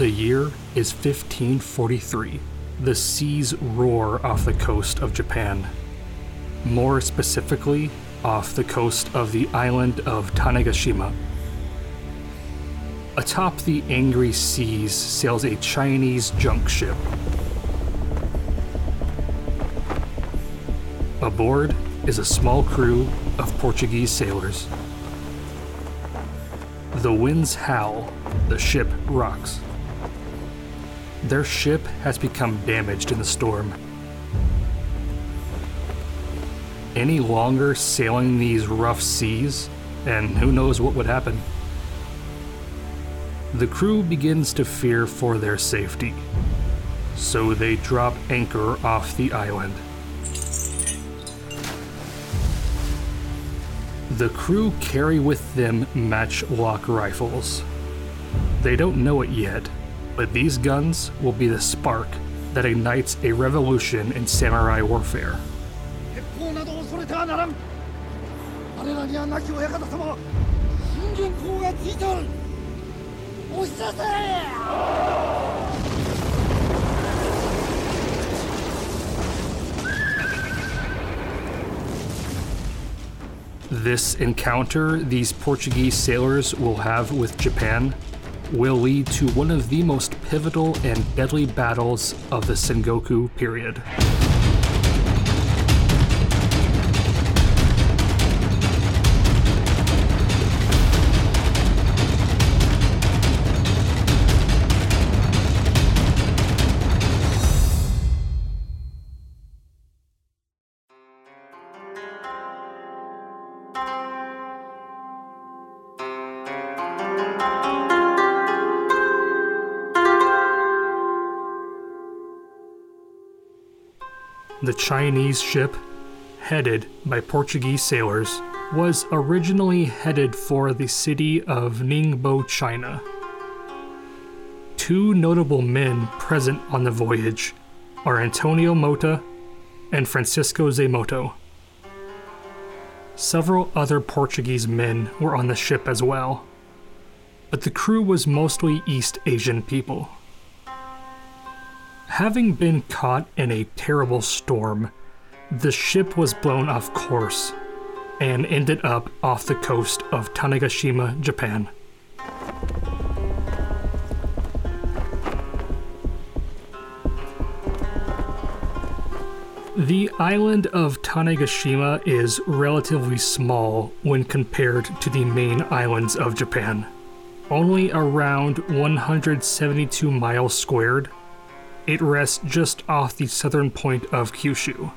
The year is 1543. The seas roar off the coast of Japan. More specifically, off the coast of the island of Tanegashima. Atop the angry seas sails a Chinese junk ship. Aboard is a small crew of Portuguese sailors. The winds howl, the ship rocks. Their ship has become damaged in the storm. Any longer sailing these rough seas, and who knows what would happen. The crew begins to fear for their safety, so they drop anchor off the island. The crew carry with them matchlock rifles. They don't know it yet, but these guns will be the spark that ignites a revolution in samurai warfare. 鉄砲など恐れてはならん我らには亡き親方様信玄公がついておる押し出せ This encounter these Portuguese sailors will have with Japan will lead to one of the most pivotal and deadly battles of the Sengoku period. The Chinese ship, headed by Portuguese sailors, was originally headed for the city of Ningbo, China. Two notable men present on the voyage are Antonio Mota and Francisco Zeimoto. Several other Portuguese men were on the ship as well, but the crew was mostly East Asian people. Having been caught in a terrible storm, the ship was blown off course and ended up off the coast of Tanegashima, Japan. The island of Tanegashima is relatively small when compared to the main islands of Japan. Only around 172 miles squared, it rests just off the southern point of Kyushu.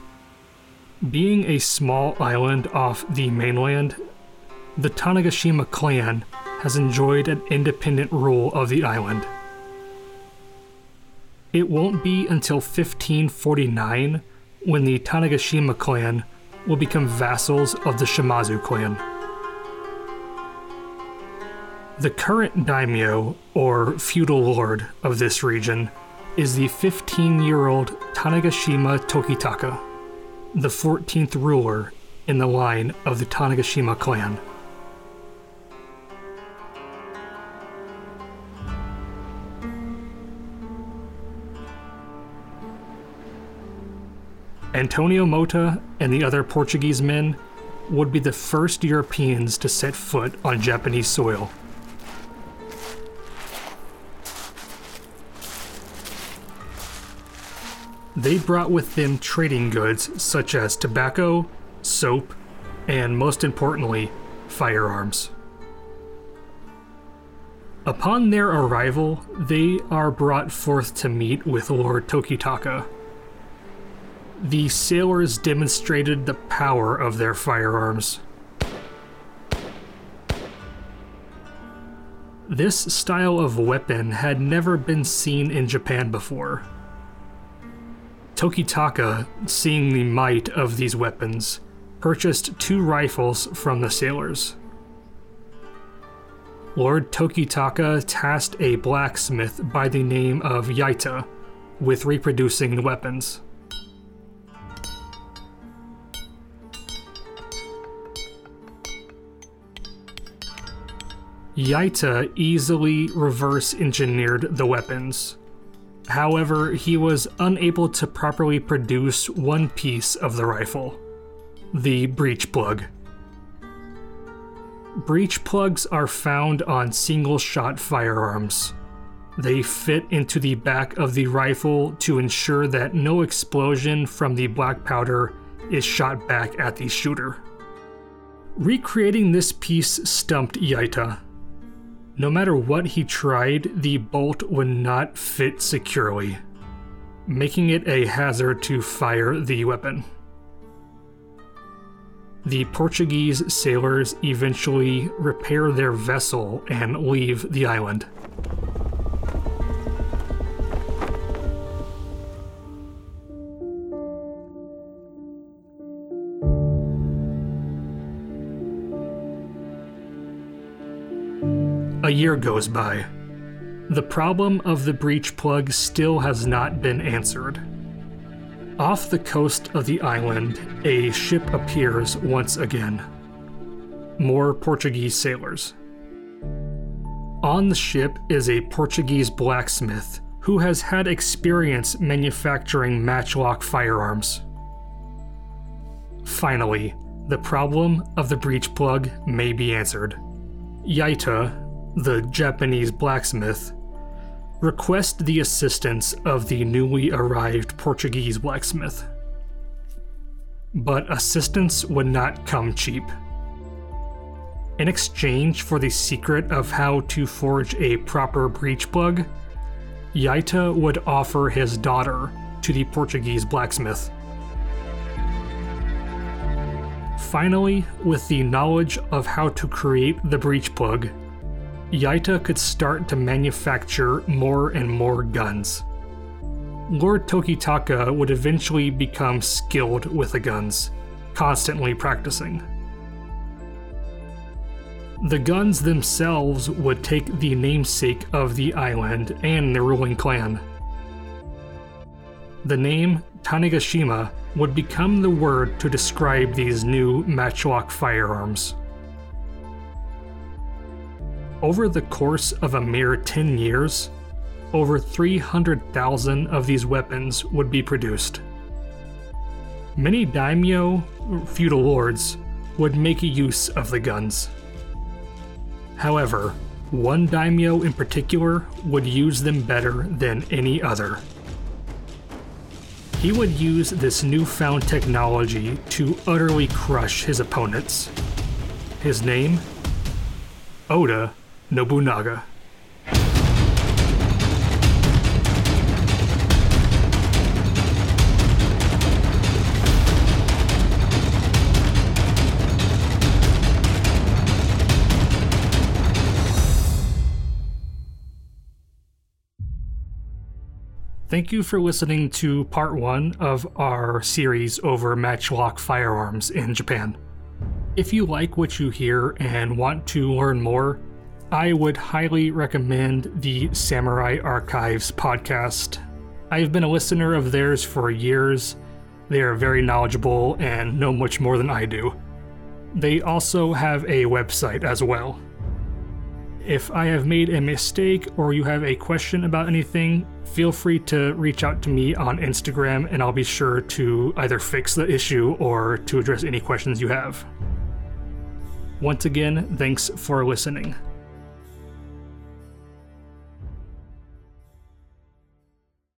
Being a small island off the mainland, the Tanegashima clan has enjoyed an independent rule of the island. It won't be until 1549 when the Tanegashima clan will become vassals of the Shimazu clan. The current daimyo, or feudal lord, of this region is the 15 year old Tanegashima Tokitaka, the 14th ruler in the line of the Tanegashima clan. Antonio Mota and the other Portuguese men would be the first Europeans to set foot on Japanese soil. They brought with them trading goods such as tobacco, soap, and most importantly, firearms. Upon their arrival, they are brought forth to meet with Lord Tokitaka. The sailors demonstrated the power of their firearms. This style of weapon had never been seen in Japan before. Tokitaka, seeing the might of these weapons, purchased two rifles from the sailors. Lord Tokitaka tasked a blacksmith by the name of Yaita with reproducing the weapons. Yaita easily reverse engineered the weapons. However, he was unable to properly produce one piece of the rifle the breech plug. Breech plugs are found on single shot firearms. They fit into the back of the rifle to ensure that no explosion from the black powder is shot back at the shooter. Recreating this piece stumped Yaita. No matter what he tried, the bolt would not fit securely, making it a hazard to fire the weapon. The Portuguese sailors eventually repair their vessel and leave the island. A year goes by. The problem of the breech plug still has not been answered. Off the coast of the island, a ship appears once again. More Portuguese sailors. On the ship is a Portuguese blacksmith who has had experience manufacturing matchlock firearms. Finally, the problem of the breech plug may be answered. Yaita, the Japanese blacksmith, request the assistance of the newly arrived Portuguese blacksmith. But assistance would not come cheap. In exchange for the secret of how to forge a proper breech plug, Yaita would offer his daughter to the Portuguese blacksmith. Finally, with the knowledge of how to create the breech plug, Yaita could start to manufacture more and more guns. Lord Tokitaka would eventually become skilled with the guns, constantly practicing. The guns themselves would take the namesake of the island and the ruling clan. The name Tanegashima would become the word to describe these new matchlock firearms. Over the course of a mere 10 years, over 300,000 of these weapons would be produced. Many daimyo, feudal lords, would make use of the guns. However, one daimyo in particular would use them better than any other. He would use this newfound technology to utterly crush his opponents. His name? Oda Nobunaga. Thank you for listening to part one of our series over matchlock firearms in Japan. If you like what you hear and want to learn more, I would highly recommend the Samurai Archives podcast. I've been a listener of theirs for years. They are very knowledgeable and know much more than I do. They also have a website as well. If I have made a mistake or you have a question about anything, feel free to reach out to me on Instagram and I'll be sure to either fix the issue or to address any questions you have. Once again, thanks for listening.